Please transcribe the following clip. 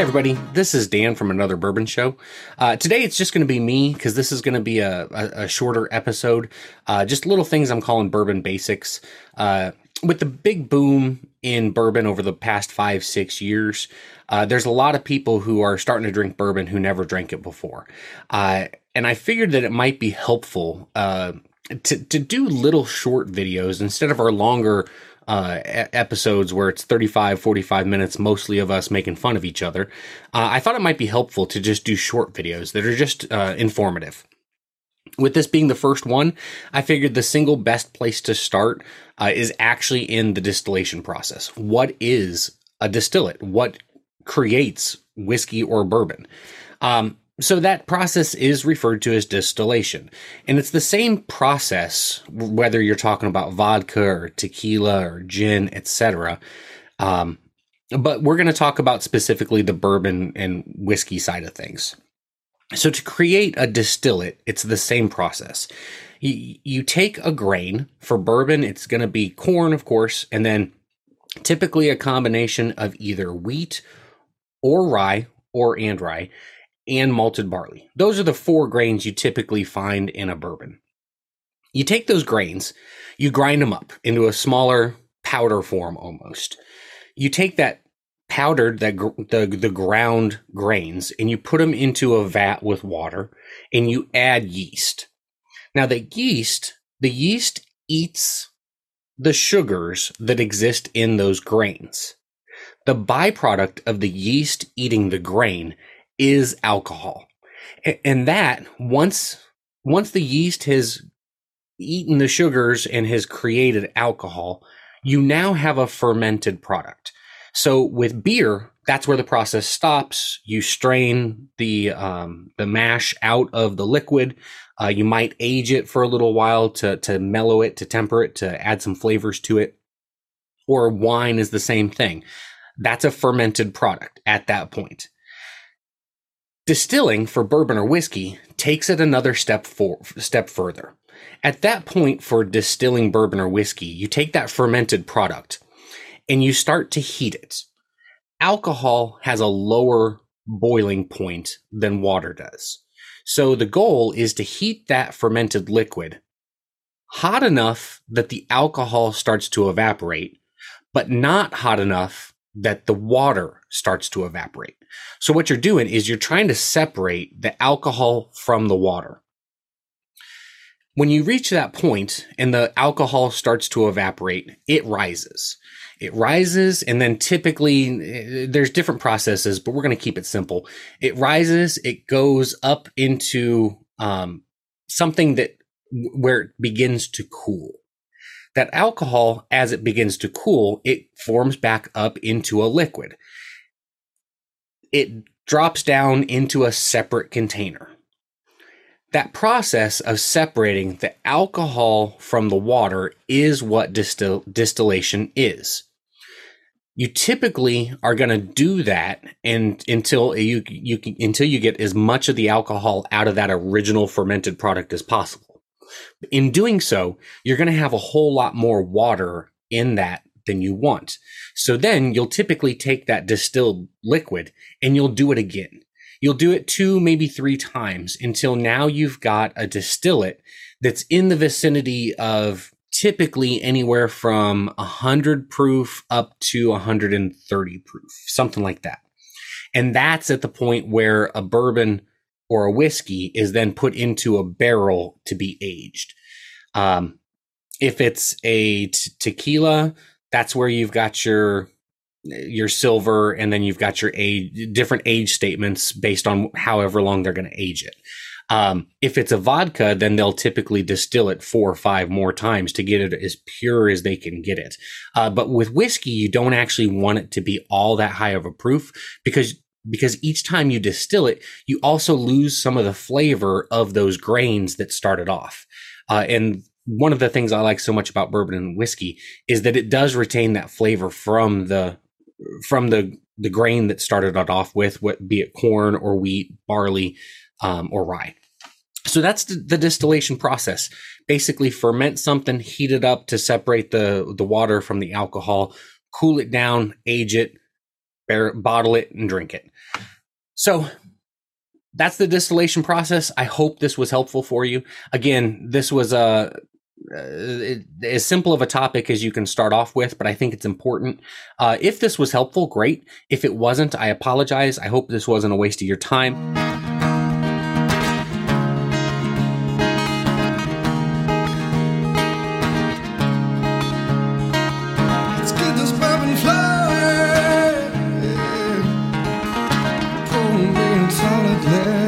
everybody. This is Dan from another Bourbon Show. Uh, today it's just going to be me because this is going to be a, a, a shorter episode. Uh, just little things I'm calling bourbon basics. Uh, with the big boom in bourbon over the past five, six years, uh, there's a lot of people who are starting to drink bourbon who never drank it before. Uh, and I figured that it might be helpful uh, to, to do little short videos instead of our longer uh, episodes where it's 35, 45 minutes, mostly of us making fun of each other, uh, I thought it might be helpful to just do short videos that are just uh, informative. With this being the first one, I figured the single best place to start uh, is actually in the distillation process. What is a distillate? What creates whiskey or bourbon? Um, so that process is referred to as distillation. And it's the same process whether you're talking about vodka or tequila or gin, etc. Um, but we're going to talk about specifically the bourbon and whiskey side of things. So to create a distillate, it's the same process. You, you take a grain for bourbon, it's going to be corn, of course, and then typically a combination of either wheat or rye or and rye and malted barley. Those are the four grains you typically find in a bourbon. You take those grains, you grind them up into a smaller powder form almost. You take that powdered that the the ground grains and you put them into a vat with water and you add yeast. Now the yeast, the yeast eats the sugars that exist in those grains. The byproduct of the yeast eating the grain is alcohol. And that once once the yeast has eaten the sugars and has created alcohol, you now have a fermented product. So with beer, that's where the process stops. You strain the um, the mash out of the liquid. Uh, you might age it for a little while to to mellow it, to temper it, to add some flavors to it. Or wine is the same thing. That's a fermented product at that point. Distilling for bourbon or whiskey takes it another step for, step further. At that point for distilling bourbon or whiskey, you take that fermented product and you start to heat it. Alcohol has a lower boiling point than water does. So the goal is to heat that fermented liquid hot enough that the alcohol starts to evaporate, but not hot enough that the water starts to evaporate. So what you're doing is you're trying to separate the alcohol from the water. When you reach that point and the alcohol starts to evaporate, it rises. It rises and then typically eh, there's different processes, but we're going to keep it simple. It rises, it goes up into um, something that where it begins to cool that alcohol, as it begins to cool, it forms back up into a liquid. It drops down into a separate container. That process of separating the alcohol from the water is what distil- distillation is. You typically are going to do that and until you, you until you get as much of the alcohol out of that original fermented product as possible. In doing so, you're going to have a whole lot more water in that than you want. So then you'll typically take that distilled liquid and you'll do it again. You'll do it two, maybe three times until now you've got a distillate that's in the vicinity of typically anywhere from 100 proof up to 130 proof, something like that. And that's at the point where a bourbon or a whiskey is then put into a barrel to be aged. Um, if it's a t- tequila, that's where you've got your your silver, and then you've got your age, different age statements based on however long they're going to age it. Um, if it's a vodka, then they'll typically distill it four or five more times to get it as pure as they can get it. Uh, but with whiskey, you don't actually want it to be all that high of a proof because because each time you distill it, you also lose some of the flavor of those grains that started off. Uh, and one of the things I like so much about bourbon and whiskey is that it does retain that flavor from the from the the grain that started it off with, what be it corn or wheat, barley, um, or rye. So that's the, the, distillation process. Basically, ferment something, heat it up to separate the the water from the alcohol, cool it down, age it, bottle it, and drink it. So that's the distillation process. I hope this was helpful for you. Again, this was a uh, as simple of a topic as you can start off with, but I think it's important. Uh, if this was helpful, great. If it wasn't, I apologize. I hope this wasn't a waste of your time. glare